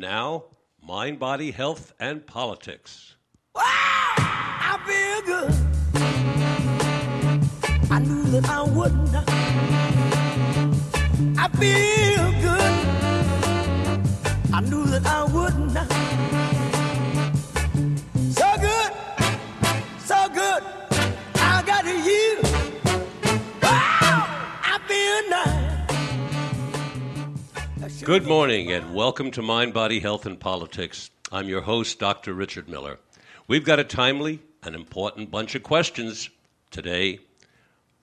now, Mind, Body, Health, and Politics. Wow, I feel good. I knew that I wouldn't. I feel Good morning and welcome to Mind, Body, Health, and Politics. I'm your host, Dr. Richard Miller. We've got a timely and important bunch of questions today.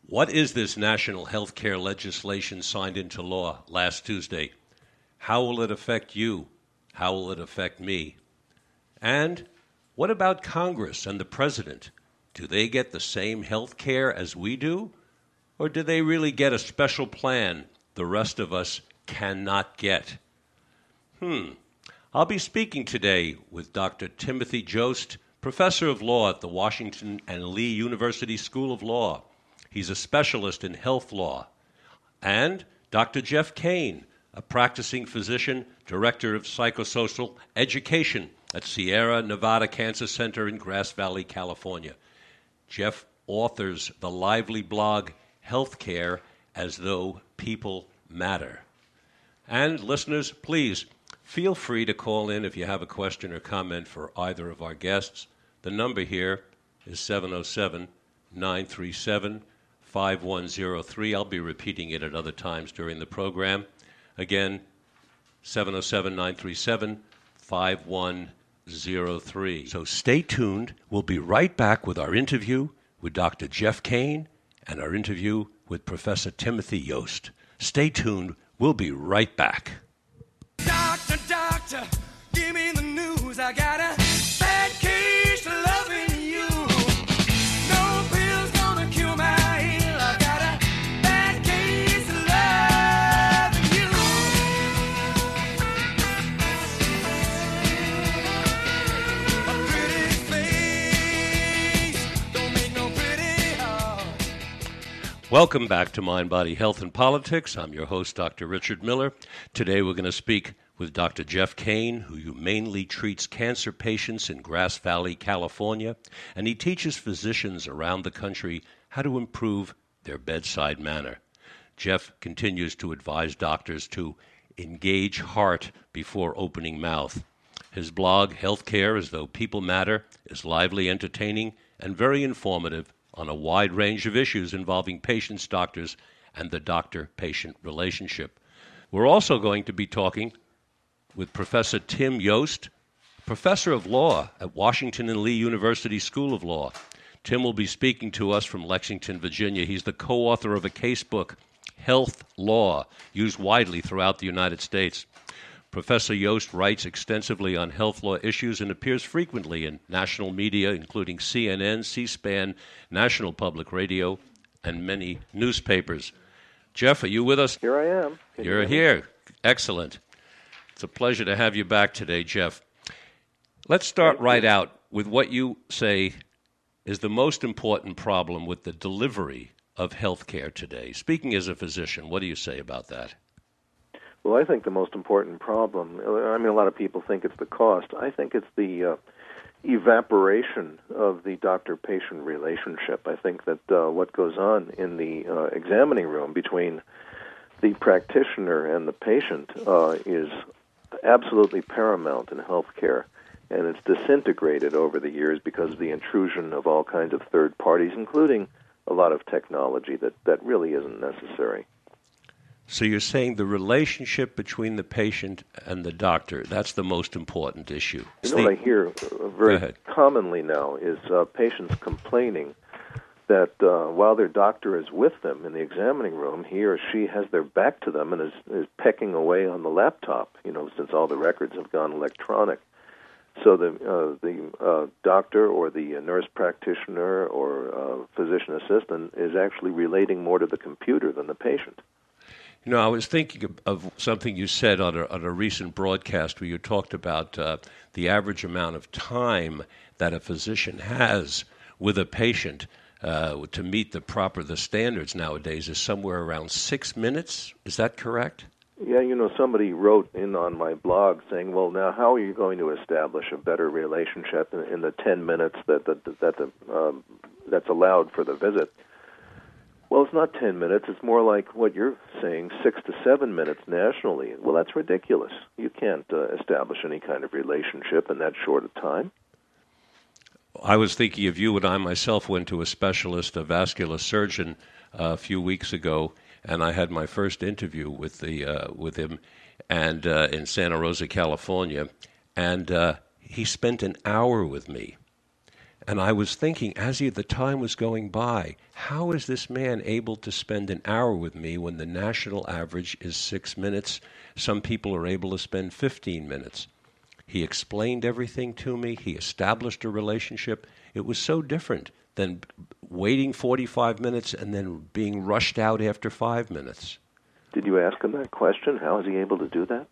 What is this national health care legislation signed into law last Tuesday? How will it affect you? How will it affect me? And what about Congress and the President? Do they get the same health care as we do? Or do they really get a special plan the rest of us cannot get? Hmm. I'll be speaking today with Dr. Timothy Jost, professor of law at the Washington and Lee University School of Law. He's a specialist in health law. And Dr. Jeff Kane, a practicing physician, director of psychosocial education at Sierra Nevada Cancer Center in Grass Valley, California. Jeff authors the lively blog Healthcare as Though People Matter. And listeners, please feel free to call in if you have a question or comment for either of our guests. The number here is 707 937 5103. I'll be repeating it at other times during the program. Again, 707 937 5103. So stay tuned. We'll be right back with our interview with Dr. Jeff Kane and our interview with Professor Timothy Jost. Stay tuned. We'll be right back. Doctor, doctor, give me the news. I got Welcome back to Mind, Body, Health, and Politics. I'm your host, Dr. Richard Miller. Today we're going to speak with Dr. Jeff Kane, who humanely treats cancer patients in Grass Valley, California, and he teaches physicians around the country how to improve their bedside manner. Jeff continues to advise doctors to engage heart before opening mouth. His blog, Healthcare as Though People Matter, is lively, entertaining, and very informative on a wide range of issues involving patients, doctors, and the doctor patient relationship. We're also going to be talking with Professor Tim Jost, professor of law at Washington and Lee University School of Law. Tim will be speaking to us from Lexington, Virginia. He's the co author of a casebook, Health Law, used widely throughout the United States. Professor Jost writes extensively on health law issues and appears frequently in national media, including CNN, C SPAN, National Public Radio, and many newspapers. Jeff, are you with us? Here I am. Can you You're me? here. Excellent. It's a pleasure to have you back today, Jeff. Let's start right out with what you say is the most important problem with the delivery of health care today. Speaking as a physician, what do you say about that? Well, I think the most important problem, I mean, a lot of people think it's the cost. I think it's the uh, evaporation of the doctor patient relationship. I think that uh, what goes on in the uh, examining room between the practitioner and the patient uh, is absolutely paramount in healthcare. And it's disintegrated over the years because of the intrusion of all kinds of third parties, including a lot of technology that, that really isn't necessary. So you're saying the relationship between the patient and the doctor, that's the most important issue. You know what I hear uh, very commonly now is uh, patients complaining that uh, while their doctor is with them in the examining room, he or she has their back to them and is, is pecking away on the laptop. You know, since all the records have gone electronic, so the uh, the uh, doctor or the uh, nurse practitioner or uh, physician assistant is actually relating more to the computer than the patient. You know, I was thinking of, something you said on a, on a recent broadcast where you talked about uh, the average amount of time that a physician has with a patient uh, to meet the proper the standards nowadays is somewhere around six minutes. Is that correct? Yeah, you know, somebody wrote in on my blog saying, "Well, now how are you going to establish a better relationship in, in the ten minutes that that that the, um, that's allowed for the visit?" Well, it's not ten minutes. It's more like what you're saying, six to seven minutes nationally. Well, that's ridiculous. You can't uh, establish any kind of relationship in that short a time. I was thinking of you when I myself went to a specialist, a vascular surgeon, uh, a few weeks ago and I had my first interview with the uh, with him, and uh, in Santa Rosa, California, and uh, he spent an hour with me. And I was thinking, as he, the time was going by, how is this man able to spend an hour with me when the national average is six minutes? Some people are able to spend 15 minutes. He explained everything to me. He established a relationship. It was so different than waiting 45 minutes and then being rushed out after five minutes. Did you ask him that question? How is he able to do that?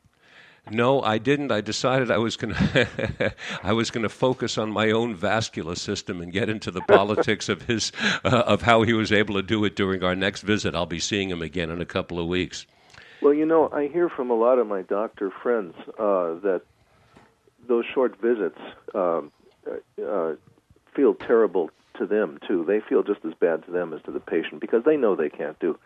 No, I didn't. I decided I was going to I was going to focus on my own vascular system and get into the politics of his uh, of how he was able to do it during our next visit. I'll be seeing him again in a couple of weeks. Well, you know, I hear from a lot of my doctor friends uh, that those short visits um, uh, uh feel terrible to them too. They feel just as bad to them as to the patient because they know they can't do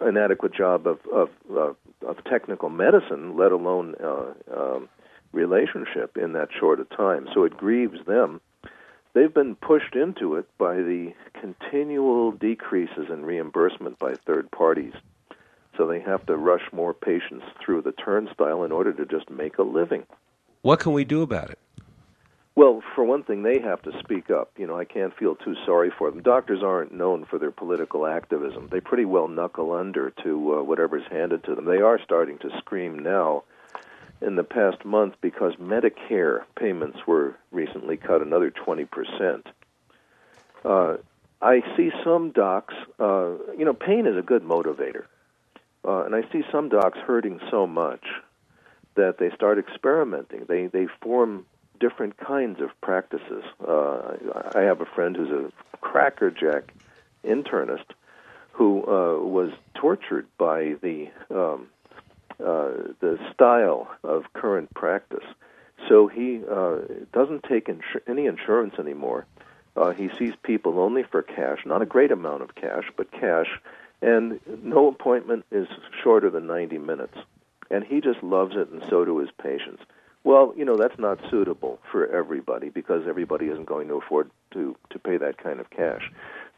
an adequate job of of, uh, of technical medicine, let alone uh, um, relationship in that short a time. So it grieves them. They've been pushed into it by the continual decreases in reimbursement by third parties. So they have to rush more patients through the turnstile in order to just make a living. What can we do about it? Well, for one thing, they have to speak up. You know, I can't feel too sorry for them. Doctors aren't known for their political activism. They pretty well knuckle under to uh, whatever's handed to them. They are starting to scream now in the past month because Medicare payments were recently cut another 20%. Uh, I see some docs, uh, you know, pain is a good motivator. Uh, and I see some docs hurting so much that they start experimenting. They they form different kinds of practices. Uh, I have a friend who's a crackerjack internist who uh, was tortured by the um, uh, the style of current practice. So he uh, doesn't take insur- any insurance anymore. Uh, he sees people only for cash, not a great amount of cash, but cash, and no appointment is shorter than 90 minutes. And he just loves it, and so do his patients. Well, you know that's not suitable for everybody because everybody isn't going to afford to to pay that kind of cash.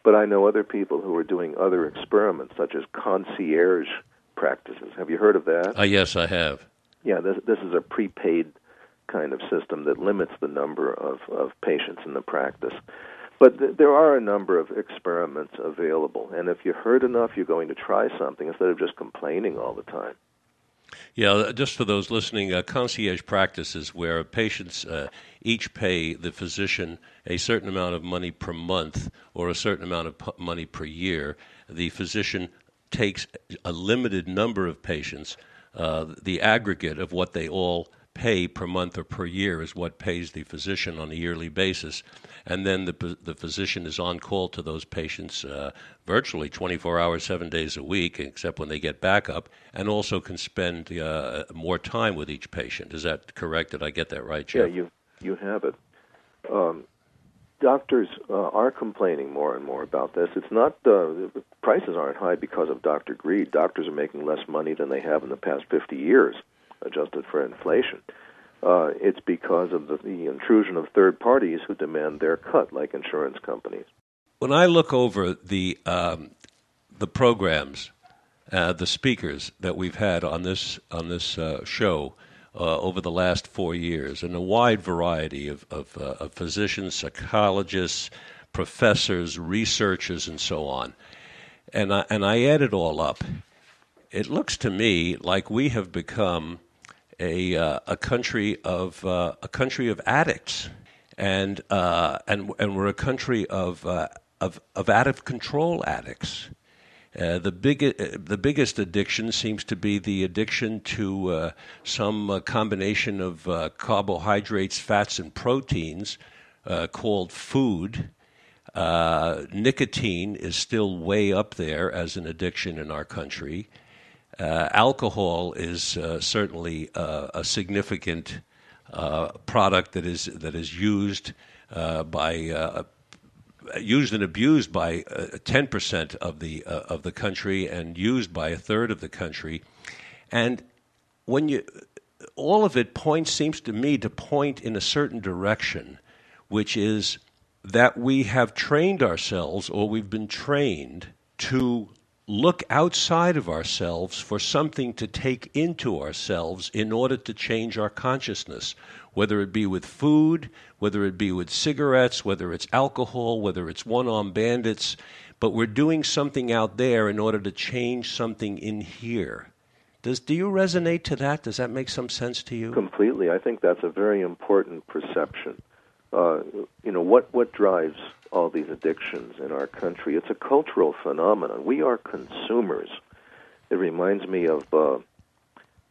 But I know other people who are doing other experiments, such as concierge practices. Have you heard of that? Uh, yes, I have. Yeah, this this is a prepaid kind of system that limits the number of of patients in the practice. But th- there are a number of experiments available, and if you heard enough, you're going to try something instead of just complaining all the time. Yeah, uh, just for those listening, uh, concierge practices where patients uh, each pay the physician a certain amount of money per month or a certain amount of p- money per year. The physician takes a limited number of patients. Uh, the aggregate of what they all pay per month or per year is what pays the physician on a yearly basis. And then the, the physician is on call to those patients uh, virtually 24 hours, seven days a week, except when they get backup, and also can spend uh, more time with each patient. Is that correct? Did I get that right, Jeff? Yeah, you, you have it. Um, doctors uh, are complaining more and more about this. It's not uh, prices aren't high because of Dr. Greed. Doctors are making less money than they have in the past 50 years adjusted for inflation. Uh, it's because of the, the intrusion of third parties who demand their cut, like insurance companies. When I look over the um, the programs, uh, the speakers that we've had on this on this uh, show uh, over the last four years, and a wide variety of of, uh, of physicians, psychologists, professors, researchers, and so on, and I, and I add it all up. It looks to me like we have become a uh, a country of uh, a country of addicts, and uh, and and we're a country of uh, of of out of control addicts. Uh, the big uh, the biggest addiction seems to be the addiction to some combination of carbohydrates, fats, and proteins called food. nicotine is still way up there as an addiction in our country. Uh, alcohol is uh, certainly uh, a significant uh, product that is that is used uh, by used and abused by ten percent of the of the country and used by a third of the country, and when you all of it points seems to me to point in a certain direction, which is that we have trained ourselves or we've been trained to look outside of ourselves for something to take into ourselves in order to change our consciousness, whether it be with food, whether it be with cigarettes, whether it's alcohol, whether it's one armed bandits. But we're doing something out there in order to change something in here. Does do you resonate to that? Does that make some sense to you? Completely. I think that's a very important perception. Uh, you know what what drives all these addictions in our country? It's a cultural phenomenon. We are consumers. It reminds me of uh,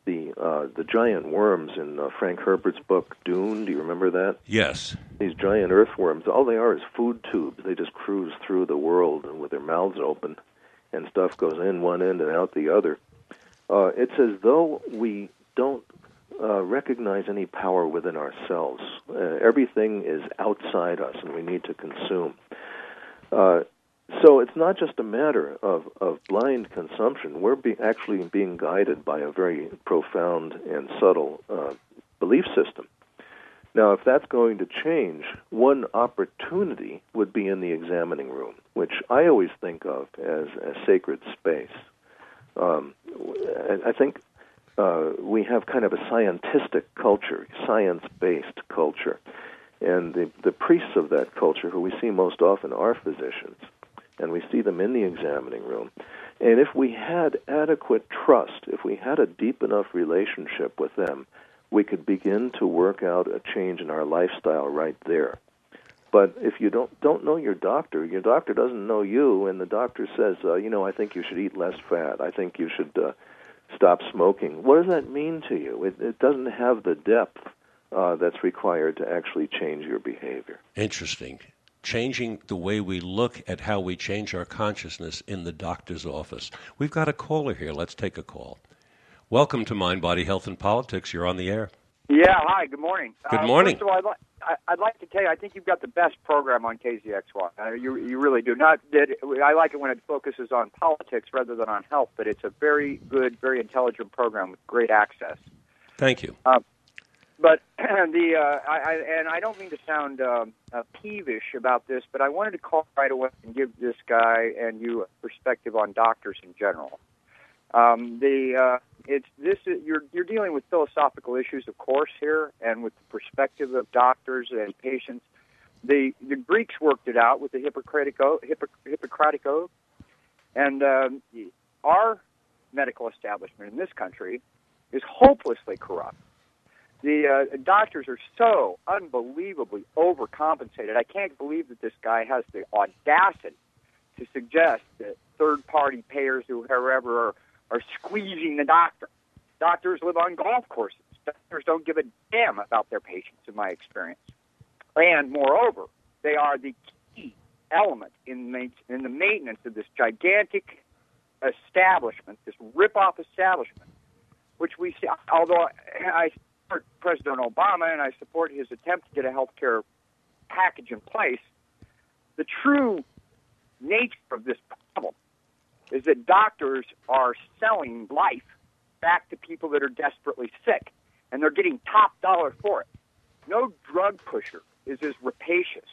the uh, the giant worms in uh, Frank Herbert's book Dune. Do you remember that? Yes. These giant earthworms. All they are is food tubes. They just cruise through the world and with their mouths open, and stuff goes in one end and out the other. Uh, it's as though we don't uh, recognize any power within ourselves. Uh, everything is outside us, and we need to consume. Uh, so it's not just a matter of, of blind consumption. We're be, actually being guided by a very profound and subtle uh, belief system. Now, if that's going to change, one opportunity would be in the examining room, which I always think of as a sacred space. Um, I think uh, we have kind of a scientistic culture, science based culture. And the, the priests of that culture, who we see most often, are physicians. And we see them in the examining room. And if we had adequate trust, if we had a deep enough relationship with them, we could begin to work out a change in our lifestyle right there. But if you don't don't know your doctor, your doctor doesn't know you, and the doctor says, uh, you know, I think you should eat less fat. I think you should uh, stop smoking. What does that mean to you? It, it doesn't have the depth uh, that's required to actually change your behavior. Interesting. Changing the way we look at how we change our consciousness in the doctor's office. We've got a caller here. Let's take a call. Welcome to Mind, Body, Health, and Politics. You're on the air. Yeah, hi, good morning. Good morning. Uh, first of all, I'd, li- I- I'd like to tell you, I think you've got the best program on KZYX. Uh, you, you really do. Not that I like it when it focuses on politics rather than on health, but it's a very good, very intelligent program with great access. Thank you. But the uh, I, I and I don't mean to sound um, uh, peevish about this, but I wanted to call right away and give this guy and you a perspective on doctors in general. Um, the uh, it's this you're you're dealing with philosophical issues, of course, here, and with the perspective of doctors and patients. The the Greeks worked it out with the Hippocratic oath, Hippo, Hippocratic oath, and um, our medical establishment in this country is hopelessly corrupt. The uh, doctors are so unbelievably overcompensated. I can't believe that this guy has the audacity to suggest that third-party payers, who whoever are, squeezing the doctor. Doctors live on golf courses. Doctors don't give a damn about their patients, in my experience. And moreover, they are the key element in, ma- in the maintenance of this gigantic establishment, this rip-off establishment, which we see. Although I support President Obama and I support his attempt to get a health care package in place, the true nature of this problem is that doctors are selling life back to people that are desperately sick, and they're getting top dollar for it. No drug pusher is as rapacious.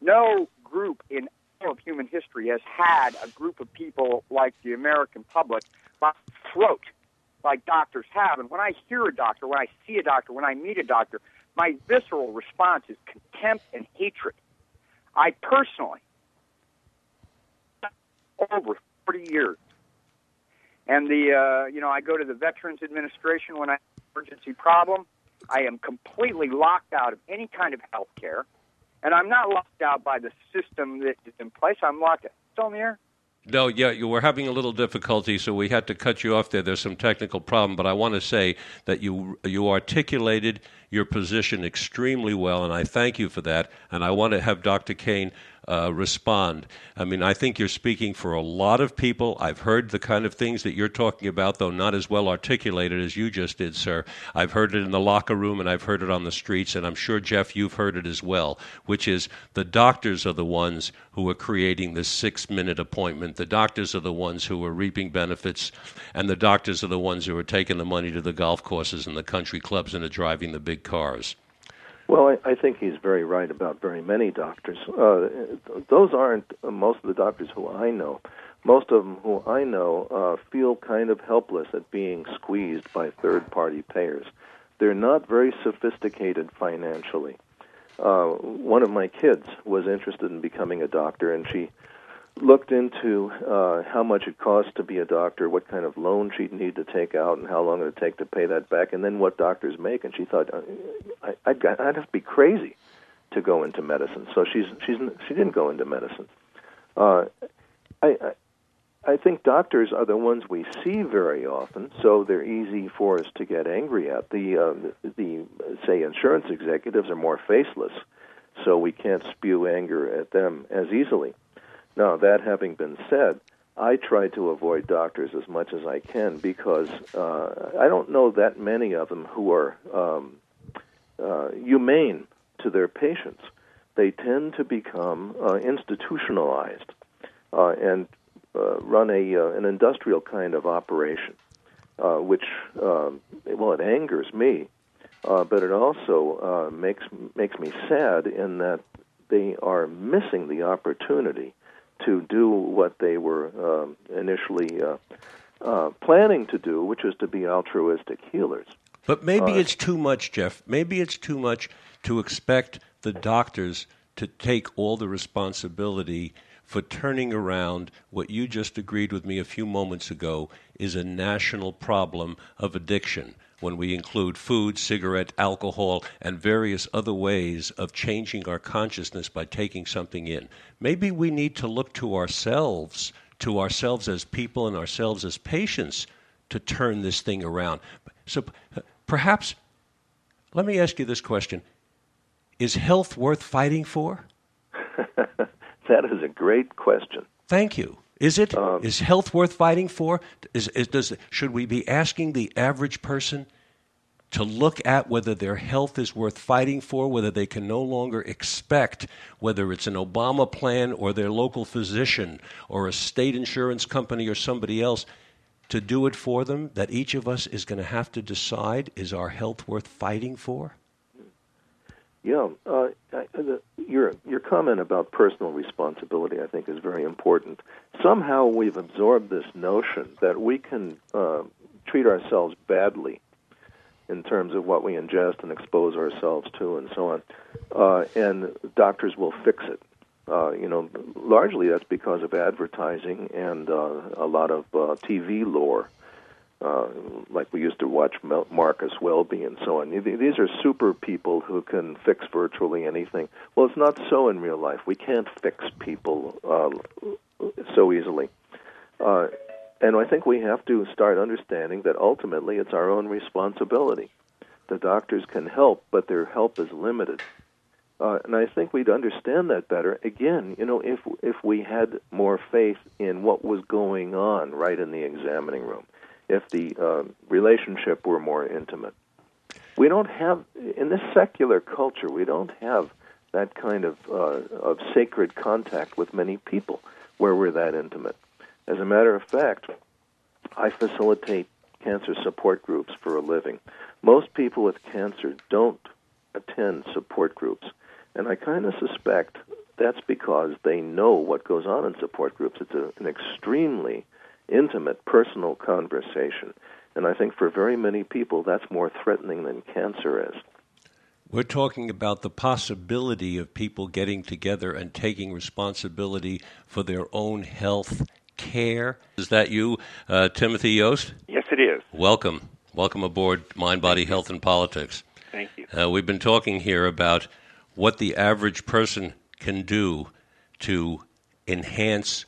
No group in all of human history has had a group of people like the American public by throat like doctors have. And when I hear a doctor, when I see a doctor, when I meet a doctor, my visceral response is contempt and hatred. I personally, over 40 years, and the uh, you know I go to the Veterans Administration when I have an emergency problem. I am completely locked out of any kind of health care, and I'm not locked out by the system that is in place. I'm locked out. Still in the air? No, yeah, you were having a little difficulty, so we had to cut you off there. There's some technical problem, but I want to say that you you articulated your position extremely well, and I thank you for that. And I want to have Dr. Kane uh, respond. I mean, I think you're speaking for a lot of people. I've heard the kind of things that you're talking about, though not as well articulated as you just did, sir. I've heard it in the locker room and I've heard it on the streets, and I'm sure, Jeff, you've heard it as well, which is the doctors are the ones who are creating this six minute appointment. The doctors are the ones who are reaping benefits, and the doctors are the ones who are taking the money to the golf courses and the country clubs and are driving the big cars. Well, I, I think he's very right about very many doctors. Uh, those aren't uh, most of the doctors who I know. Most of them who I know uh, feel kind of helpless at being squeezed by third party payers. They're not very sophisticated financially. Uh, one of my kids was interested in becoming a doctor, and she looked into uh, how much it costs to be a doctor, what kind of loan she'd need to take out, and how long it would take to pay that back, and then what doctors make. And she thought, uh, I, I'd, I'd have to be crazy to go into medicine. So she's she's she didn't go into medicine. Uh, I, I I think doctors are the ones we see very often, so they're easy for us to get angry at. The uh, the say insurance executives are more faceless, so we can't spew anger at them as easily. Now, that having been said, I try to avoid doctors as much as I can because uh, I don't know that many of them who are um, uh, humane to their patients. They tend to become uh, institutionalized uh, and uh, run a uh, an industrial kind of operation, which um, well, it angers me, but it also makes makes me sad in that they are missing the opportunity to do what they were um, initially uh, uh, planning to do, which is to be altruistic healers. But maybe uh, it's too much, Jeff. Maybe it's too much to expect the doctors to take all the responsibility for turning around what you just agreed with me a few moments ago is a national problem of addiction when we include food, cigarette, alcohol, and various other ways of changing our consciousness by taking something in. Maybe we need to look to ourselves, to ourselves as people and ourselves as patients, to turn this thing around. So perhaps, let me ask you this question Is health worth fighting for? that is a great question. Thank you. Is it? Um, is health worth fighting for? Is, is, does, should we be asking the average person to look at whether their health is worth fighting for, whether they can no longer expect, whether it's an Obama plan or their local physician or a state insurance company or somebody else, to do it for them, that each of us is going to have to decide is our health worth fighting for? Yeah, uh, I, the, your your comment about personal responsibility, I think, is very important. Somehow we've absorbed this notion that we can uh, treat ourselves badly in terms of what we ingest and expose ourselves to, and so on. Uh, and doctors will fix it. Uh, you know, largely that's because of advertising and uh, a lot of uh, TV lore, uh, like we used to watch Marcus Welby and so on. These are super people who can fix virtually anything. Well, it's not so in real life. We can't fix people uh, so easily. Uh, and I think we have to start understanding that ultimately it's our own responsibility. The doctors can help, but their help is limited. Uh, and I think we'd understand that better again, you know, if if we had more faith in what was going on right in the examining room, if the uh, relationship were more intimate. We don't have in this secular culture. We don't have that kind of uh, of sacred contact with many people where we're that intimate. As a matter of fact, I facilitate cancer support groups for a living. Most people with cancer don't attend support groups, and I kind of suspect that's because they know what goes on in support groups. It's a, an extremely intimate, personal conversation. And I think for very many people, that's more threatening than cancer is. We're talking about the possibility of people getting together and taking responsibility for their own health care. Is that you, uh, Timothy Jost? Yes, it is. Welcome. Welcome aboard Mind, Body, Health, and Politics. Thank you. Uh, we've been talking here about what the average person can do to enhance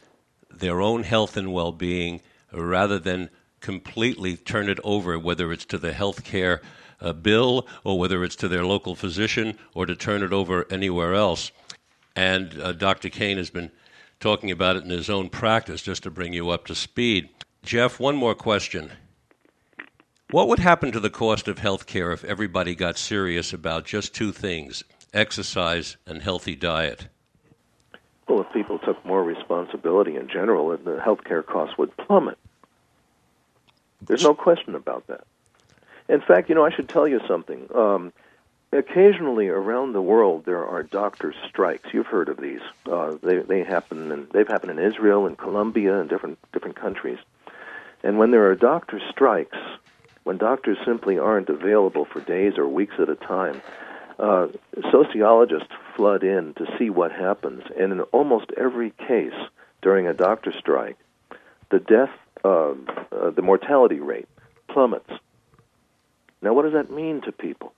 their own health and well being rather than completely turn it over, whether it's to the health care uh, bill or whether it's to their local physician or to turn it over anywhere else. and uh, Dr. Kane has been talking about it in his own practice just to bring you up to speed. Jeff, one more question. What would happen to the cost of health care if everybody got serious about just two things exercise and healthy diet? Well, if people took more responsibility in general, the healthcare costs would plummet. There's no question about that. In fact, you know, I should tell you something. Um, occasionally around the world, there are doctor strikes. You've heard of these. Uh, they they happen, and they've happened in Israel and Colombia and different different countries. And when there are doctor strikes, when doctors simply aren't available for days or weeks at a time, uh, sociologists flood in to see what happens. And in almost every case during a doctor strike, the death, uh, uh, the mortality rate plummets. Now, what does that mean to people?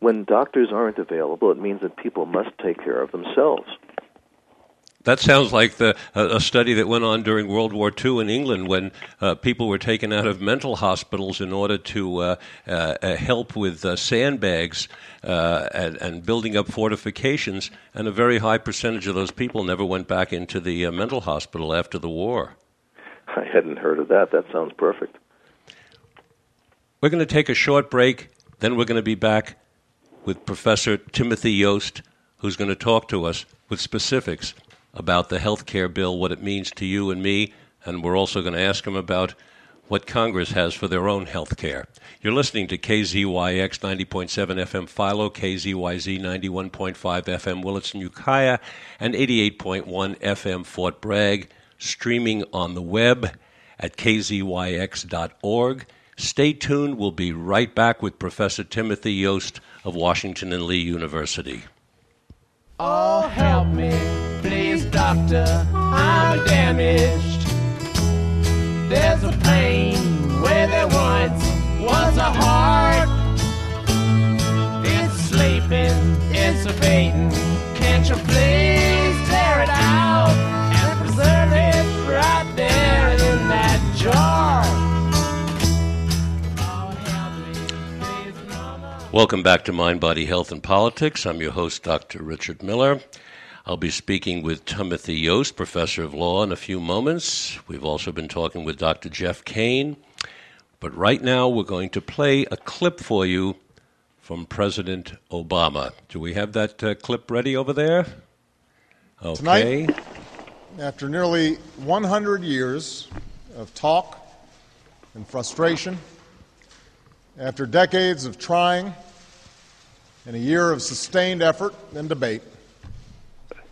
When doctors aren't available, it means that people must take care of themselves. That sounds like the, a study that went on during World War II in England when uh, people were taken out of mental hospitals in order to uh, uh, uh help with uh, sandbags uh, and, and, building up fortifications, and a very high percentage of those people never went back into the mental hospital after the war. I hadn't heard of that. That sounds perfect. We're going to take a short break, then we're going to be back with Professor Timothy Jost, who's going to talk to us with specifics about the health care bill, what it means to you and me, and we're also going to ask him about what Congress has for their own health care. You're listening to KZYX 90.7 FM Philo, KZYZ 91.5 FM Willitson, Ukiah, and 88.1 FM Fort Bragg, streaming on the web at kzyx.org. Stay tuned. We'll be right back with Professor Timothy Jost of Washington and Lee University. Oh, help me, please, doctor. I'm damaged. There's a pain where there once was a heart. It's sleeping, it's a fading. Can't you please tear it out and preserve it right there in that jar? Welcome back to Mind, Body, Health, and Politics. I'm your host, Dr. Richard Miller. I'll be speaking with Timothy Jost, professor of law, in a few moments. We've also been talking with Dr. Jeff Kane. But right now, we're going to play a clip for you from President Obama. Do we have that uh, clip ready over there? Okay. Tonight, after nearly 100 years of talk and frustration, after decades of trying and a year of sustained effort and debate,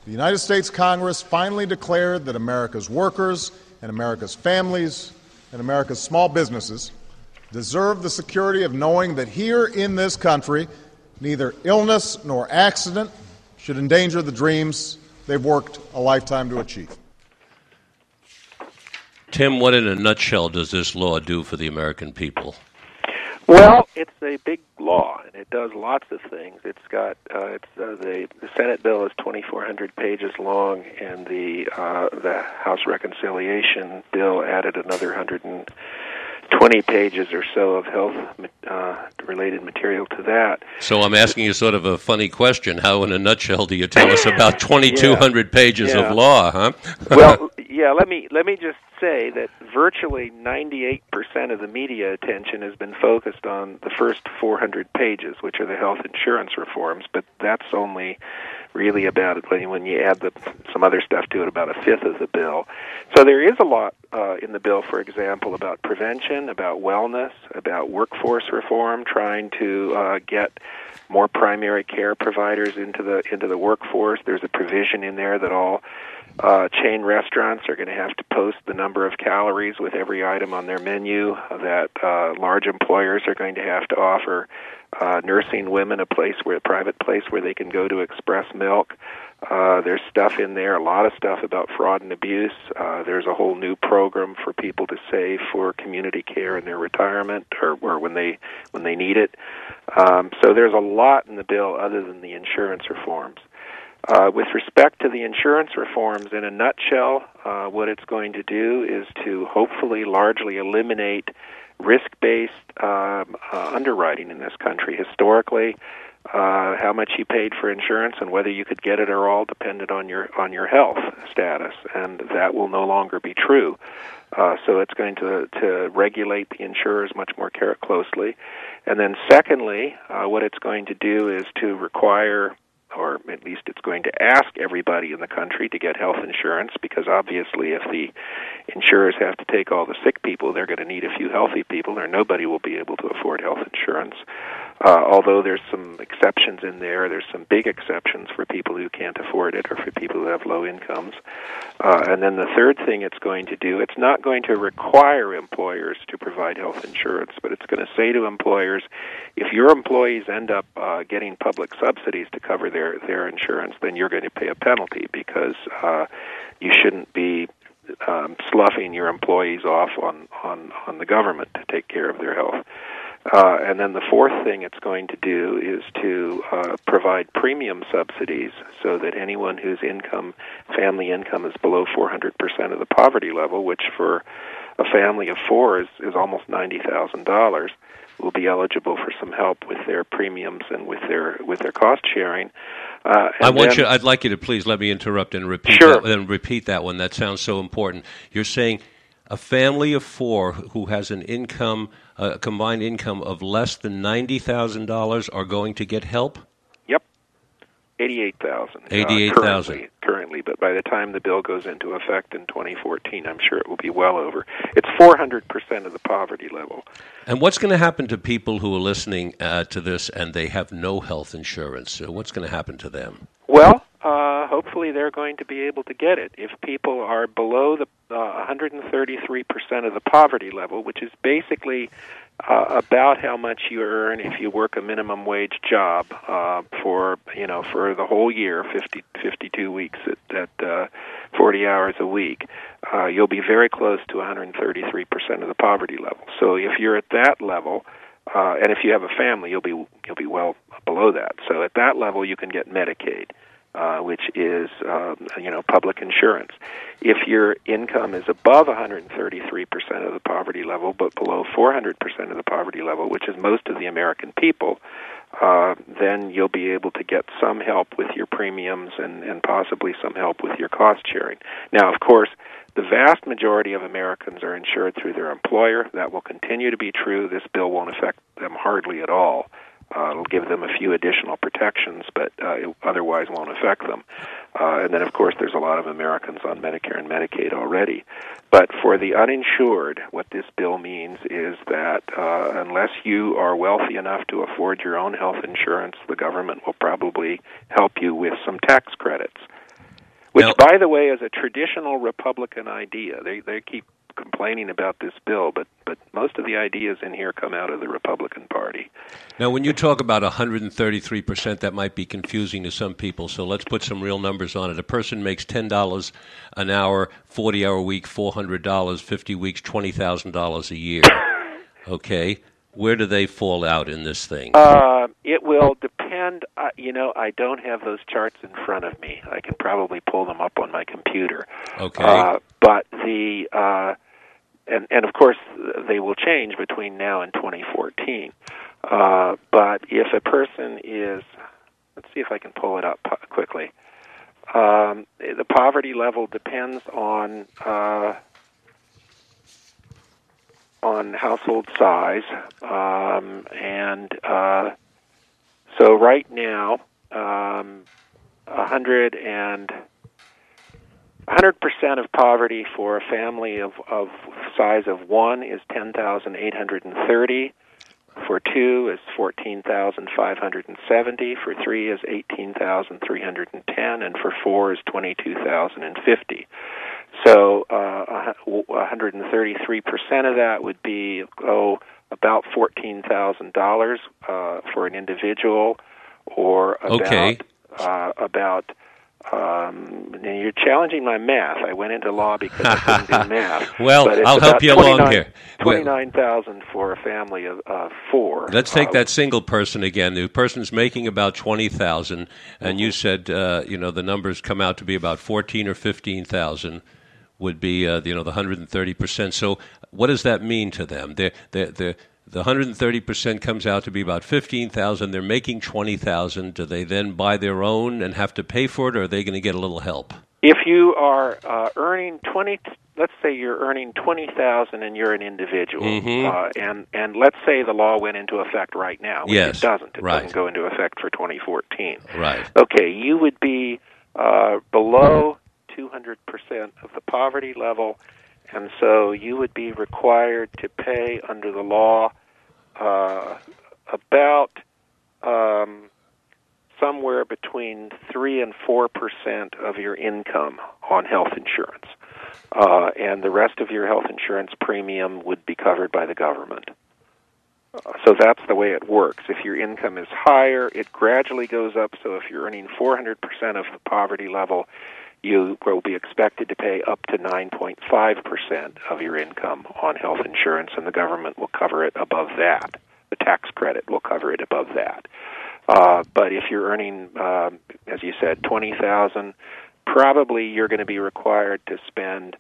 the United States Congress finally declared that America's workers and America's families and America's small businesses deserve the security of knowing that here in this country, neither illness nor accident should endanger the dreams they've worked a lifetime to achieve. Tim, what in a nutshell does this law do for the American people? Well, it's a big law, and it does lots of things. It's got uh, it's uh, the the Senate bill is 2,400 pages long, and the uh, the House Reconciliation bill added another 120 pages or so of health uh, related material to that. So I'm asking you sort of a funny question. How, in a nutshell, do you tell us about 2,200 yeah. pages yeah. of law? Huh? well, yeah. Let me let me just say that virtually 98% of the media attention has been focused on the first 400 pages, which are the health insurance reforms, but that's only really about it when you add the, some other stuff to it, about a fifth of the bill. So there is a lot uh, in the bill, for example, about prevention, about wellness, about workforce reform, trying to uh, get more primary care providers into the into the workforce. There's a provision in there that all uh, chain restaurants are going to have to post the number of calories with every item on their menu. That uh, large employers are going to have to offer uh, nursing women a place where a private place where they can go to express milk. Uh, there's stuff in there, a lot of stuff about fraud and abuse. Uh, there's a whole new program for people to save for community care in their retirement or, or when they when they need it. Um, so there's a lot in the bill other than the insurance reforms. Uh, with respect to the insurance reforms, in a nutshell, uh, what it's going to do is to hopefully largely eliminate risk based um, uh, underwriting in this country. Historically, uh, how much you paid for insurance and whether you could get it or all depended on your on your health status, and that will no longer be true. Uh, so it's going to to regulate the insurers much more care- closely, and then secondly, uh, what it's going to do is to require or at least it's going to ask everybody in the country to get health insurance because obviously if the insurers have to take all the sick people they're going to need a few healthy people or nobody will be able to afford health insurance uh, although there's some exceptions in there, there's some big exceptions for people who can't afford it or for people who have low incomes. Uh, and then the third thing it's going to do, it's not going to require employers to provide health insurance, but it's going to say to employers, if your employees end up uh, getting public subsidies to cover their their insurance, then you're going to pay a penalty because uh, you shouldn't be um, sloughing your employees off on on on the government to take care of their health. Uh, and then the fourth thing it's going to do is to uh, provide premium subsidies so that anyone whose income, family income, is below 400% of the poverty level, which for a family of four is, is almost $90,000, will be eligible for some help with their premiums and with their with their cost sharing. Uh, I want then, you. I'd like you to please let me interrupt and repeat sure. that, and repeat that one. That sounds so important. You're saying a family of four who has an income, a combined income of less than ninety thousand dollars, are going to get help. Yep, eighty-eight thousand. Uh, eighty-eight thousand uh, currently, currently, but by the time the bill goes into effect in 2014, I'm sure it will be well over. It's 400 percent of the poverty level. And what's going to happen to people who are listening uh, to this and they have no health insurance? what's going to happen to them? Well, uh, hopefully they're going to be able to get it. If people are below the uh, 133% of the poverty level, which is basically uh, about how much you earn if you work a minimum wage job uh, for you know for the whole year, 50, 52 weeks at, at uh, 40 hours a week, uh, you'll be very close to 133% of the poverty level. So if you're at that level, uh, and if you have a family, you'll be you'll be well below that. So at that level, you can get Medicaid which is um, you know public insurance. If your income is above 133% of the poverty level, but below 400% of the poverty level, which is most of the American people, uh, then you'll be able to get some help with your premiums and, and possibly some help with your cost sharing. Now, of course, the vast majority of Americans are insured through their employer. That will continue to be true. This bill won't affect them hardly at all. Uh, it'll give them a few additional protections, but uh, it otherwise won't affect them. Uh, and then, of course, there's a lot of Americans on Medicare and Medicaid already. But for the uninsured, what this bill means is that uh, unless you are wealthy enough to afford your own health insurance, the government will probably help you with some tax credits. Which, by the way, is a traditional Republican idea. They they keep complaining about this bill, but but most of the ideas in here come out of the Republican Party. Now, when you talk about 133 percent, that might be confusing to some people. So let's put some real numbers on it. A person makes ten dollars an hour, 40 hour week, four hundred dollars, 50 weeks, twenty thousand dollars a year. Okay. Where do they fall out in this thing? Uh, it will depend. Uh, you know, I don't have those charts in front of me. I can probably pull them up on my computer. Okay. Uh, but the uh, and and of course they will change between now and 2014. Uh, but if a person is, let's see if I can pull it up quickly. Um, the poverty level depends on uh, on household size, um, and uh, so right now, um, a hundred and 100% of poverty for a family of, of size of one is 10,830. For two is 14,570. For three is 18,310. And for four is 22,050. So uh, 133% of that would be, oh, about $14,000 uh, for an individual or about, okay. uh, about um, you're challenging my math. I went into law because I couldn't do math. well, I'll help you along here. Twenty-nine thousand for a family of uh, four. Let's take uh, that single person again. The person's making about twenty thousand, and mm-hmm. you said uh, you know the numbers come out to be about fourteen or fifteen thousand. Would be uh, you know the hundred and thirty percent. So what does that mean to them? They're, they're, they're the 130% comes out to be about 15,000. They're making 20,000. Do they then buy their own and have to pay for it, or are they going to get a little help? If you are uh, earning 20, let's say you're earning 20,000 and you're an individual, Mhm. uh, and and let's say the law went into effect right now, which Yes, it doesn't. It right. doesn't go into effect for 2014. Right. Okay, you would be uh, below 200% of the poverty level, and so you would be required to pay under the law uh, about um, somewhere between 3 and 4% of your income on health insurance. Uh, and the rest of your health insurance premium would be covered by the government. Uh, so that's the way it works. If your income is higher, it gradually goes up. So if you're earning 400% of the poverty level, you will be expected to pay up to 9.5% of your income on health insurance, and the government will cover it above that. The tax credit will cover it above that. Uh, but if you're earning, um, as you said, 20000 probably you're going to be required to spend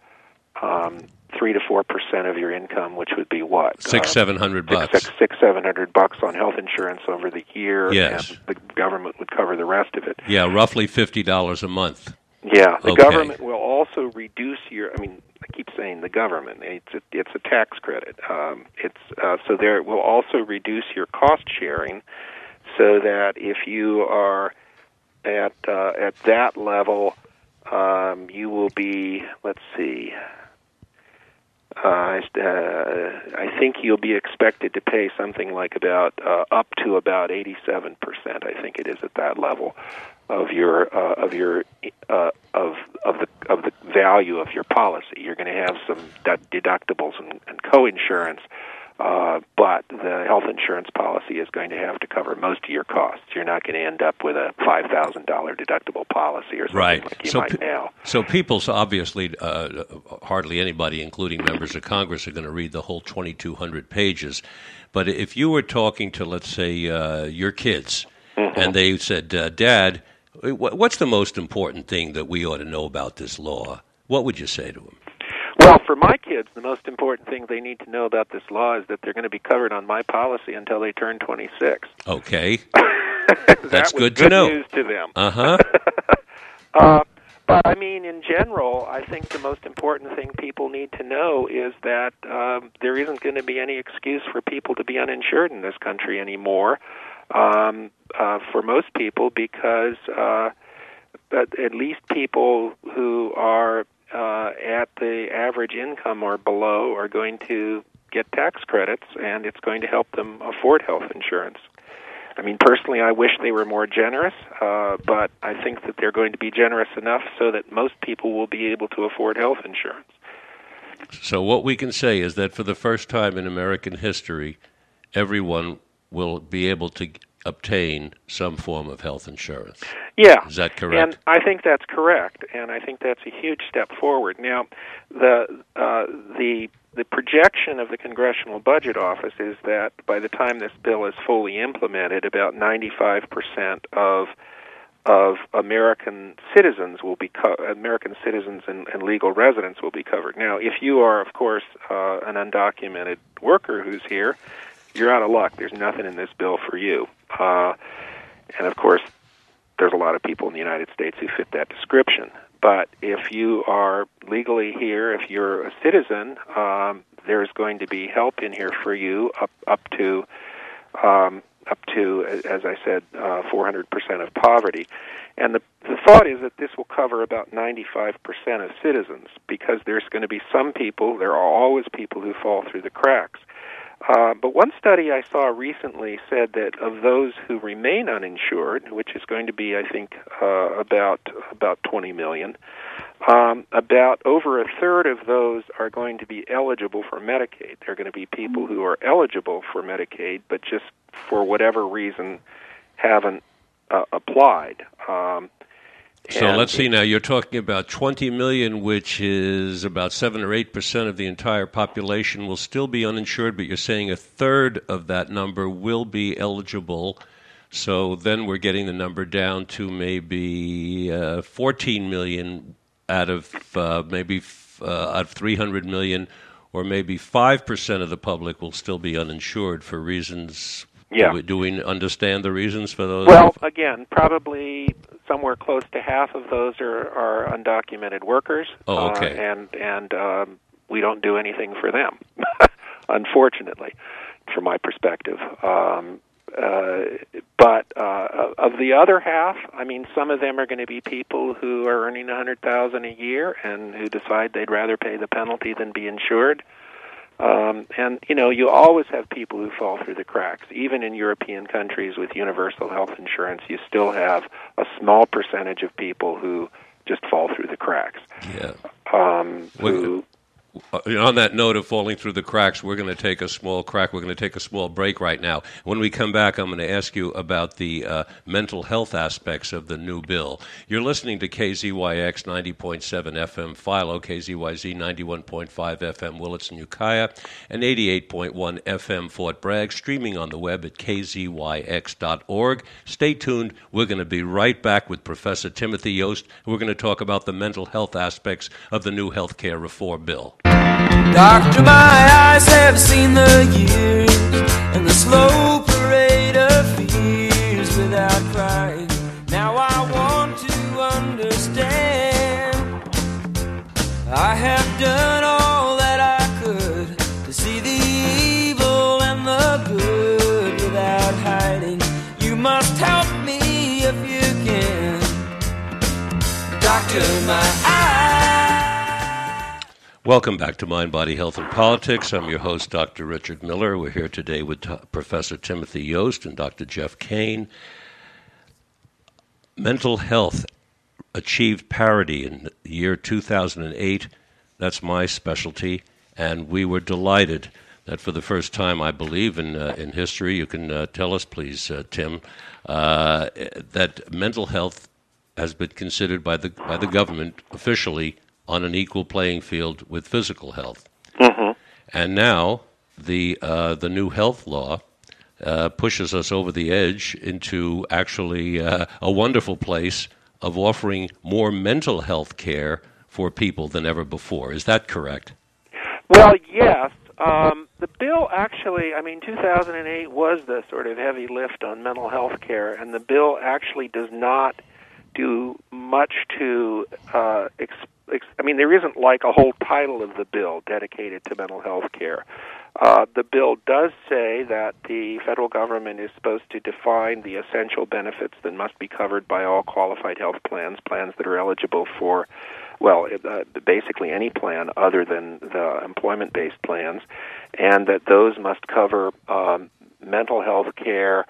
um, 3 to 4% of your income, which would be what? Six, Uh, seven hundred six, bucks. six, six, seven hundred bucks on health insurance over the year, Yes. and the government would cover the rest of it. Yeah, roughly fifty dollars a month. Yeah, the Okay. government will also reduce your. I mean, I keep saying the government. It's a, it's a tax credit. Um, it's uh, so there it will also reduce your cost sharing, so that if you are at uh, at that level, um, you will be. Let's see. Uh, I think you'll be expected to pay something like about uh, up to about 87 percent. I think it is at that level of your uh, of your uh, of of the of the value of your policy. You're going to have some deductibles and, and co-insurance, but the health insurance policy is going to have to cover most of your costs. You're not going to end up with a five thousand dollar deductible policy or something Right. like you So might pe- now. So people's obviously uh, hardly anybody, including members of Congress, are going to read the whole 2,200 pages. But if you were talking to, let's say, uh, your kids, Mm-hmm. and they said, uh, "Dad, what's the most important thing that we ought to know about this law?" What would you say to them? Well, for my kids, the most important thing they need to know about this law is that they're going to be covered on my policy until they turn 26. Okay. that That's was good to know. news to them. Uh huh. Uh, but I mean, in general, I think the most important thing people need to know is that um, there isn't going to be any excuse for people to be uninsured in this country anymore. Um, uh, for most people, because uh, but at least people who are uh, at the average income or below are going to get tax credits, and it's going to help them afford health insurance. I mean, personally, I wish they were more generous, uh, but I think that they're going to be generous enough so that most people will be able to afford health insurance. So what we can say is that for the first time in American history, everyone will be able to obtain some form of health insurance. Yeah. Is that correct? And I think that's correct, and I think that's a huge step forward. Now, the uh, the the projection of the Congressional Budget Office is that by the time this bill is fully implemented, about 95 percent of of American citizens will be co- American citizens and, and legal residents will be covered. Now, if you are, of course, uh, an undocumented worker who's here, you're out of luck. There's nothing in this bill for you. Uh, and of course, there's a lot of people in the United States who fit that description. But if you are legally here, if you're a citizen, um, there's going to be help in here for you up up to um, up to, as I said, uh, 400% of poverty. And the, the thought is that this will cover about 95% of citizens because there's going to be some people, there are always people who fall through the cracks. Uh, but one study I saw recently said that of those who remain uninsured, which is going to be, I think, uh, about about 20 million, um, about over a third of those are going to be eligible for Medicaid. They're going to be people who are eligible for Medicaid, but just for whatever reason haven't uh, applied. Um, So and- let's see now. You're talking about 20 million, which is about 7 or 8 percent of the entire population, will still be uninsured, but you're saying a third of that number will be eligible. So then we're getting the number down to maybe uh, 14 million out of uh, maybe f- uh, out of 300 million or maybe 5% of the public will still be uninsured for reasons. Yeah. Do we, do we understand the reasons for those? Well, again, probably somewhere close to half of those are, are undocumented workers. Oh, okay. Uh, and and um, we don't do anything for them, unfortunately, from my perspective. Um, uh, but uh, of the other half, I mean, some of them are going to be people who are earning a hundred thousand a year and who decide they'd rather pay the penalty than be insured. Um, and you know, you always have people who fall through the cracks. Even in European countries with universal health insurance, you still have a small percentage of people who just fall through the cracks. yeah. Um, who, on that note of falling through the cracks, we're going to take a small crack. We're going to take a small break right now. When we come back, I'm going to ask you about the uh, mental health aspects of the new bill. You're listening to KZYX 90.7 FM Philo, KZYZ 91.5 FM Willits and Ukiah, and 88.1 FM Fort Bragg, streaming on the web at kzyx.org. Stay tuned. We're going to be right back with Professor Timothy Jost. We're going to talk about the mental health aspects of the new health care reform bill. Doctor, my eyes have seen the years and the slow parade of fears without crying. Now I want to understand. I have done all that I could to see the evil and the good without hiding. You must help me if you can. Doctor, my. Welcome back to Mind, Body, Health, and Politics. I'm your host, Dr. Richard Miller. We're here today with uh, Professor Timothy Jost and Dr. Jeff Kane. Mental health achieved parity in the year 2008. That's my specialty, and we were delighted that for the first time, I believe, in, uh, in history, you can uh, tell us, please, uh, Tim, uh, that mental health has been considered by the, by the government officially on an equal playing field with physical health. And now the uh, the new health law uh, pushes us over the edge into actually uh, a wonderful place of offering more mental health care for people than ever before. Is that correct? Well, yes. Um, the bill actually, I mean, 2008 was the sort of heavy lift on mental health care, and the bill actually does not do much to. Uh, I mean, there isn't like a whole title of the bill dedicated to mental health care. Uh, the bill does say that the federal government is supposed to define the essential benefits that must be covered by all qualified health plans, plans that are eligible for well, uh, basically any plan other than the employment based plans, and that those must cover um, mental health care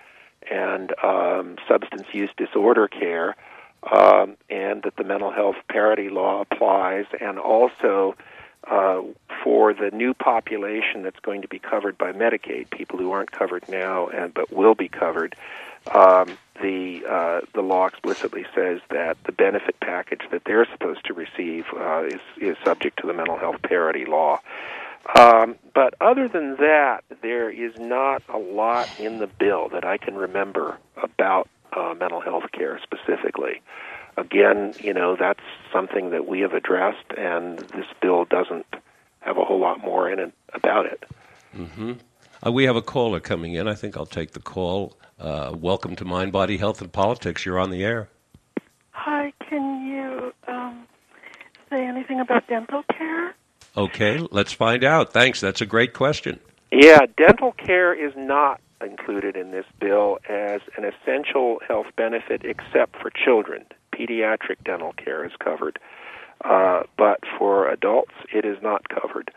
and um, substance use disorder care, um, and that the mental health parity law applies, and also uh, for the new population that's going to be covered by Medicaid, people who aren't covered now and but will be covered. Um, the uh, the law explicitly says that the benefit package that they're supposed to receive uh, is is subject to the mental health parity law. Um, but other than that, there is not a lot in the bill that I can remember about uh, mental health care specifically. Again, you know that's something that we have addressed, and this bill doesn't have a whole lot more in it about it. Uh, we have a caller coming in. I think I'll take the call. Uh, welcome to Mind, Body, Health, and Politics. You're on the air. Hi, can you um, say anything about dental care? Okay, let's find out. Thanks. That's a great question. Yeah, dental care is not included in this bill as an essential health benefit except for children. Pediatric dental care is covered. Uh, but for adults, it is not covered.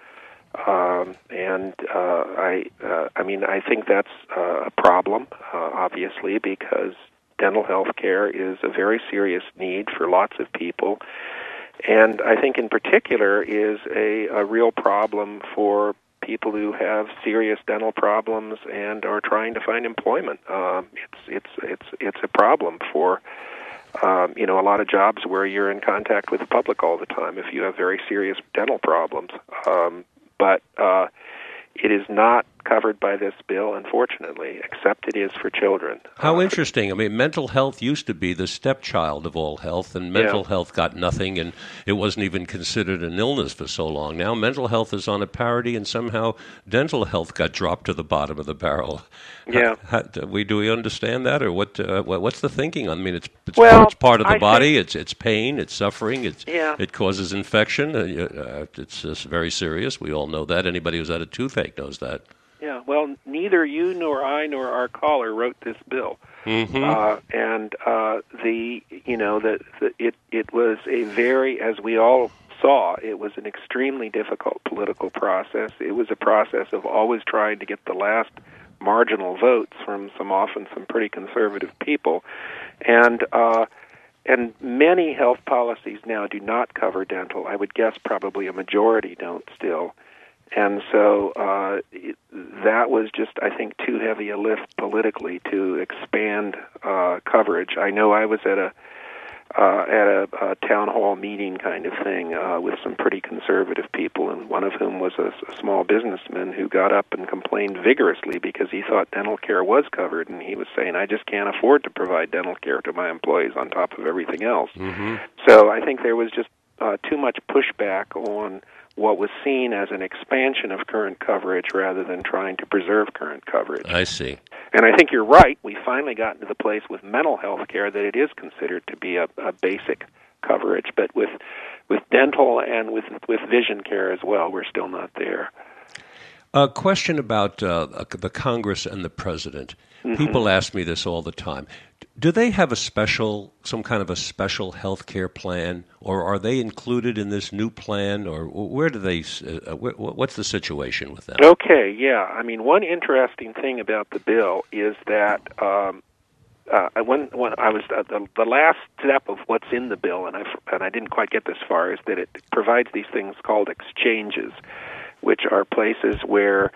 Um, and uh, I, uh, I mean, I think that's uh, a problem, uh, obviously, because dental health care is a very serious need for lots of people, and I think in particular is a, a real problem for people who have serious dental problems and are trying to find employment. Um, it's it's it's it's a problem for um, you know a lot of jobs where you're in contact with the public all the time if you have very serious dental problems. Um, but uh, it is not covered by this bill, unfortunately, except it is for children. How Uh, interesting. I mean, mental health used to be the stepchild of all health, and mental Yeah. health got nothing, and it wasn't even considered an illness for so long. Now, mental health is on a parity, and somehow dental health got dropped to the bottom of the barrel. Yeah. How, how, do we do we understand that, or what? Uh, what's the thinking? I mean, it's it's, Well, it's part of the I body. It's it's pain. It's suffering. It's Yeah. it causes infection. Uh, uh, it's, it's very serious. We all know that. Anybody who's had a toothache knows that. Yeah, well, neither you nor I nor our caller wrote this bill, Mm-hmm. uh, and uh, the you know the it it was a very as we all saw it was an extremely difficult political process. It was a process of always trying to get the last marginal votes from some often some pretty conservative people, and. Uh, and many health policies now do not cover dental. I would guess probably a majority don't still. And so uh, that was just, I think, too heavy a lift politically to expand uh, coverage. I know I was at a uh, at a, a town hall meeting kind of thing uh, with some pretty conservative people, and one of whom was a, a small businessman who got up and complained vigorously because he thought dental care was covered, and he was saying, "I just can't afford to provide dental care to my employees on top of everything else." Mm-hmm. So I think there was just uh, too much pushback on what was seen as an expansion of current coverage rather than trying to preserve current coverage. I see. And I think you're right. We finally got to the place with mental health care that it is considered to be a, a basic coverage, but with with dental and with with vision care as well, we're still not there. A question about uh, the Congress and the president. Mm-hmm. People ask me this all the time. Do they have a special, some kind of a special health care plan, or are they included in this new plan, or where do they? Uh, wh- what's the situation with them? Okay, yeah. I mean, one interesting thing about the bill is that um, uh, when when I was uh, the, the last step of what's in the bill, and I and I didn't quite get this far, is that it provides these things called exchanges, which are places where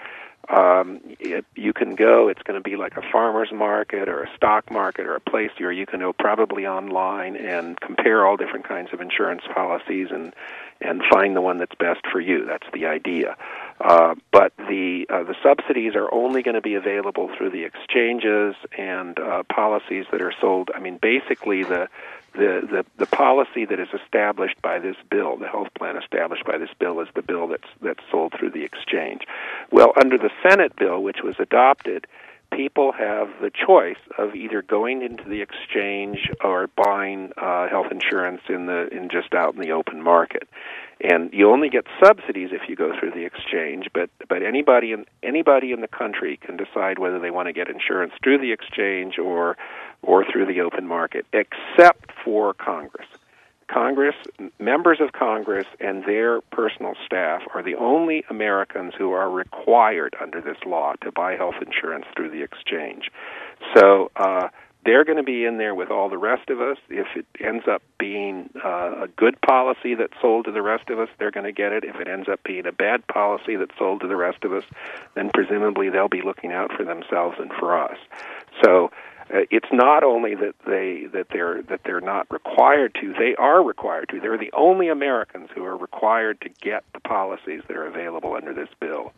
um, it, you can go. It's going to be like a farmer's market or a stock market or a place where you can go probably online and compare all different kinds of insurance policies and and find the one that's best for you. That's the idea. Uh, but the uh, the subsidies are only going to be available through the exchanges and uh, policies that are sold. I mean, basically the the, the the policy that is established by this bill, the health plan established by this bill, is the bill that's that's sold through the exchange. Well, under the Senate bill, which was adopted, people have the choice of either going into the exchange or buying uh, health insurance in the in just out in the open market. And you only get subsidies if you go through the exchange, but but anybody in anybody in the country can decide whether they want to get insurance through the exchange or or through the open market, except for Congress. Congress, members of Congress, and their personal staff are the only Americans who are required under this law to buy health insurance through the exchange. So uh, they're going to be in there with all the rest of us. If it ends up being uh, a good policy that's sold to the rest of us, they're going to get it. If it ends up being a bad policy that's sold to the rest of us, then presumably they'll be looking out for themselves and for us. So uh, it's not only that they that they're that they're not required to they are required to they're the only Americans who are required to get the policies that are available under this bill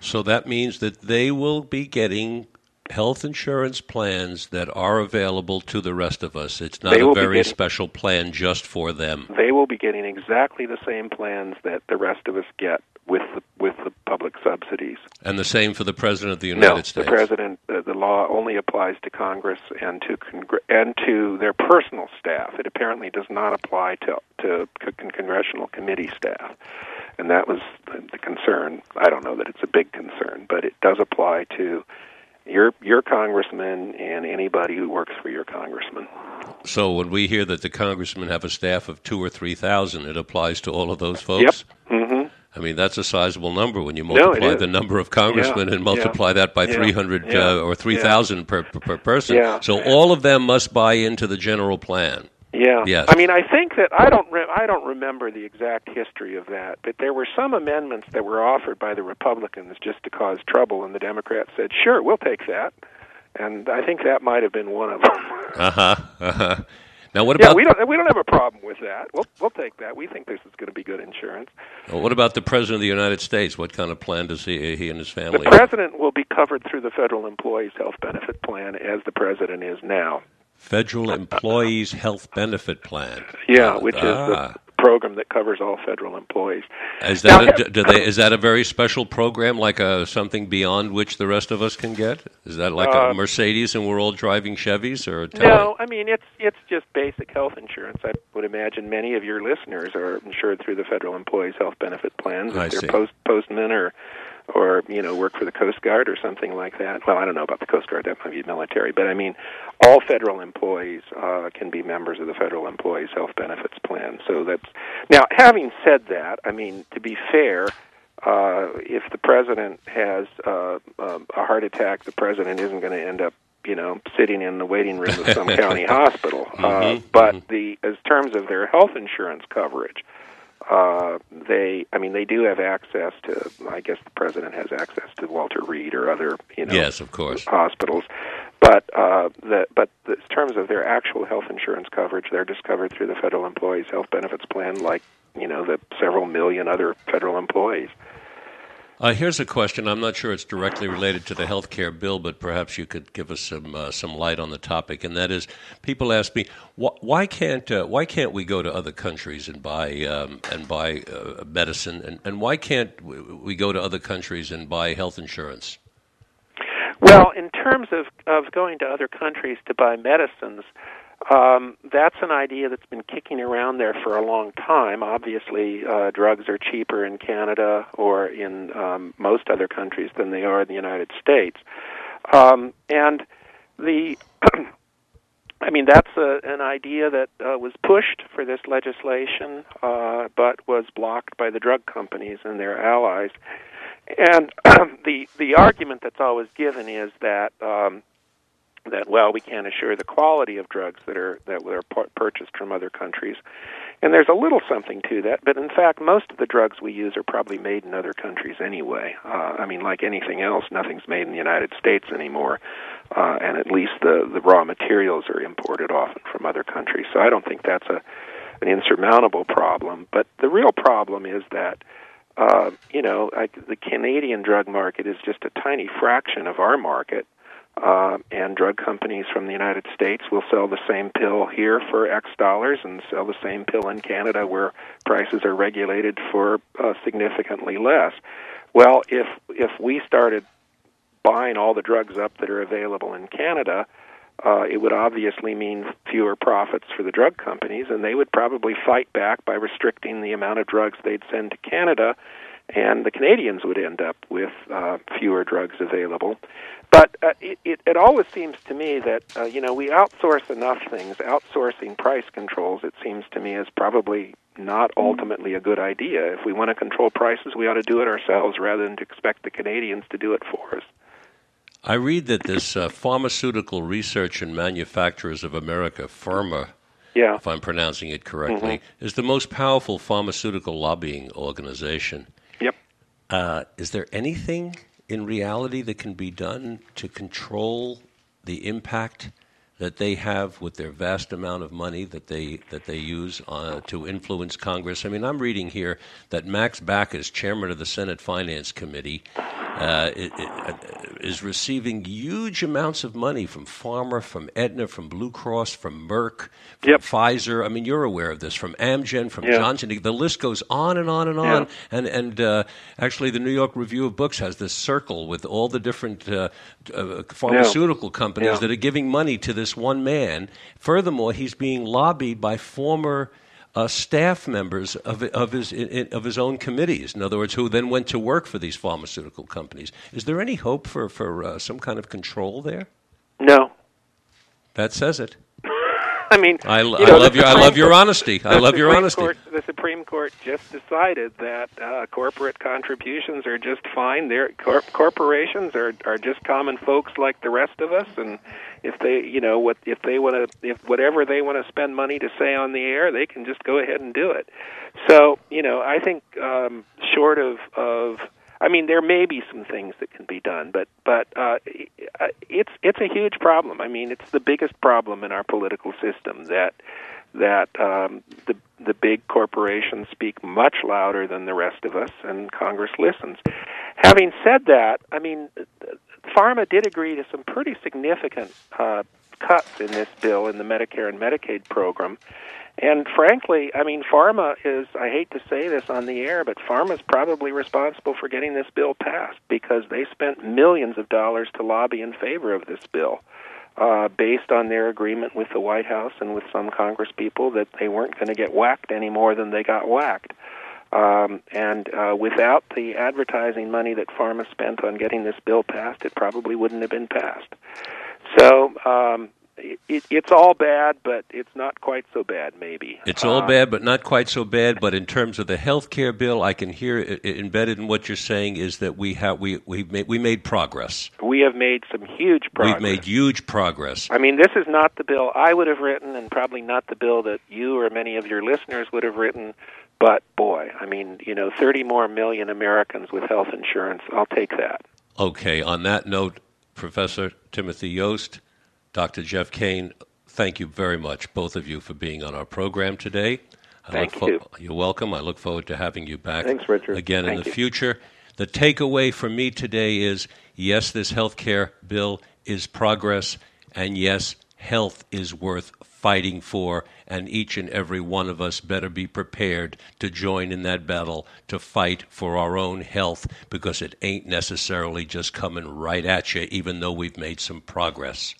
So that means that they will be getting health insurance plans that are available to the rest of us. It's not a very getting- special plan just for them. they will be getting exactly the same plans that the rest of us get with the with the public subsidies. And the same for the President of the United no States. the president uh, the law only applies to congress and to congr- and to their personal staff. It apparently does not apply to to con- congressional committee staff. And that was the, the concern. I don't know that it's a big concern but it does apply to your your congressman and anybody who works for your congressman. So when we hear that the congressmen have a staff of two or three thousand, it applies to all of those folks. yep. Mhm I mean, that's a sizable number when you multiply is. the number of congressmen Yeah, and multiply that by yeah, 300 yeah, uh, or 3,000 per, per, per person. Yeah. So all of them must buy into the general plan. Yeah. Yes. I mean, I think that I don't re- I don't remember the exact history of that, but there were some amendments that were offered by the Republicans just to cause trouble, and the Democrats said, "Sure, we'll take that." And I think that might have been one of them. Uh huh. Uh huh. Now, what about? yeah, we don't we don't have a problem with that. We'll we'll take that. We think this is going to be good insurance. well, what about the president of the United States? What kind of plan does he he and his family? The president will be covered through the federal employees health benefit plan as the president is now. Federal Employees Health Benefit Plan. Yeah, which is Ah. the program that covers all federal employees. Is that Now, a, do they, is that a very special program, like a, something beyond which the rest of us can get? Is that like a Uh, Mercedes and we're all driving Chevys, or No, I mean it's it's just basic health insurance. I would imagine many of your listeners are insured through the federal employees health benefit plans. If I they're see. post postmen or or you know work for the Coast Guard or something like that. Well, I don't know about the Coast Guard. That might be military, but I mean all federal employees uh, can be members of the federal employees health benefits plan. So that's now. Having said that, I mean to be fair. Uh, if the president has uh, um, a heart attack, the president isn't going to end up you know, sitting in the waiting room of some county hospital. Uh, Mhm, but the as terms of their health insurance coverage, uh, they, I mean, they do have access to. I guess the president has access to Walter Reed or other, you know, Yes, of course. hospitals. But uh, the but the, in terms of their actual health insurance coverage, they're just covered through the federal employees health benefits plan, like you know the several million other federal employees. Uh, here's a question. I'm not sure it's directly related to the health care bill, but perhaps you could give us some uh, some light on the topic. And that is, people ask me, wh- why can't uh, why can't we go to other countries and buy um, and buy uh, medicine, and, and why can't we, we go to other countries and buy health insurance? Well, in terms of of going to other countries to buy medicines, um, that's an idea that's been kicking around there for a long time. Obviously, uh, drugs are cheaper in Canada or in um, most other countries than they are in the United States, um, and the I mean, that's a, an idea that uh, was pushed for this legislation, uh, but was blocked by the drug companies and their allies. And the the argument that's always given is that um, that well, we can't assure the quality of drugs that are that were purchased from other countries. And there's a little something to that, but in fact, most of the drugs we use are probably made in other countries anyway. Uh, I mean, like anything else, nothing's made in the United States anymore, uh, and at least the the raw materials are imported often from other countries. So I don't think that's a an insurmountable problem. But the real problem is that uh, you know, I, the Canadian drug market is just a tiny fraction of our market, uh, and drug companies from the United States will sell the same pill here for X dollars and sell the same pill in Canada where prices are regulated for uh, significantly less. Well, if if we started buying all the drugs up that are available in Canada, uh, it would obviously mean fewer profits for the drug companies, and they would probably fight back by restricting the amount of drugs they'd send to Canada, and the Canadians would end up with uh, fewer drugs available. But uh, it, it, it always seems to me that uh, you know we outsource enough things. Outsourcing price controls, it seems to me, is probably not ultimately a good idea. If we want to control prices, we ought to do it ourselves rather than to expect the Canadians to do it for us. I read that this uh, Pharmaceutical Research and Manufacturers of America, PHRMA, Yeah. if I'm pronouncing it correctly, Mm-hmm. is the most powerful pharmaceutical lobbying organization. Uh, is there anything in reality that can be done to control the impact that they have with their vast amount of money that they that they use uh, to influence Congress? I mean, I'm reading here that Max Baucus, chairman of the Senate Finance Committee, uh, i- i- is receiving huge amounts of money from Pharma, from Aetna, from Blue Cross, from Merck, from Yep. Pfizer. I mean, you're aware of this from Amgen, from Yeah. Johnson. The list goes on and on and on. And and uh, actually, the New York Review of Books has this circle with all the different uh, uh, pharmaceutical companies that are giving money to this one man. Furthermore, he's being lobbied by former. Uh, staff members of of his of his own committees, in other words, who then went to work for these pharmaceutical companies. Is there any hope for for uh, some kind of control there? No. That says it. I mean, I, you I love your I love your honesty. I love your honesty. Court, the Supreme Court just decided that uh, corporate contributions are just fine. They're, cor- corporations are are just common folks like the rest of us, and if they, you know, what if they want to, if whatever they want to spend money to say on the air, they can just go ahead and do it. So, you know, I think um, short of of I mean, there may be some things that can be done, but but uh, it's it's a huge problem. I mean, it's the biggest problem in our political system that that um, the the big corporations speak much louder than the rest of us, and Congress listens. Having said that, I mean, pharma did agree to some pretty significant uh, cuts in this bill in the Medicare and Medicaid program. And frankly, I mean, pharma is, I hate to say this on the air, but pharma is probably responsible for getting this bill passed because they spent millions of dollars to lobby in favor of this bill. Uh, based on their agreement with the White House and with some Congress people that they weren't going to get whacked any more than they got whacked. Um, and uh, without the advertising money that pharma spent on getting this bill passed, it probably wouldn't have been passed. So um, it, it's all bad, but it's not quite so bad. Maybe it's all uh, bad, but not quite so bad. But in terms of the health care bill, I can hear it, it embedded in what you're saying is that we have we we made, we made progress. We have made some huge progress. We've made huge progress. I mean, this is not the bill I would have written, and probably not the bill that you or many of your listeners would have written. But boy, I mean, you know, 30 more million Americans with health insurance. I'll take that. Okay. On that note, Professor Timothy Jost Dr. Jeff Kane, thank you very much, both of you, for being on our program today. I thank fo- you. You're welcome. I look forward to having you back Thanks, Richard. again thank in the you. future. The takeaway for me today is yes, this health care bill is progress, and yes, health is worth fighting for, and each and every one of us better be prepared to join in that battle to fight for our own health because it ain't necessarily just coming right at you, even though we've made some progress.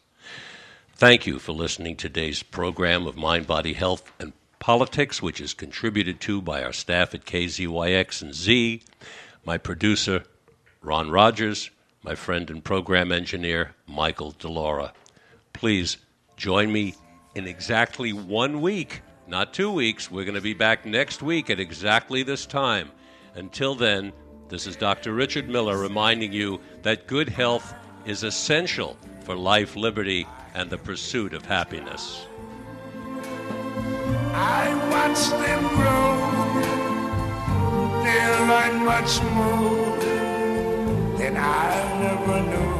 Thank you for listening to today's program of Mind, Body, Health, and Politics, which is contributed to by our staff at KZYX and Z, my producer, Ron Rogers, my friend and program engineer, Michael Delora. Please join me in exactly one week, not two weeks. We're going to be back next week at exactly this time. Until then, this is Dr. Richard Miller reminding you that good health is essential for life, liberty, and the pursuit of happiness. I them grow. They much more than I never knew.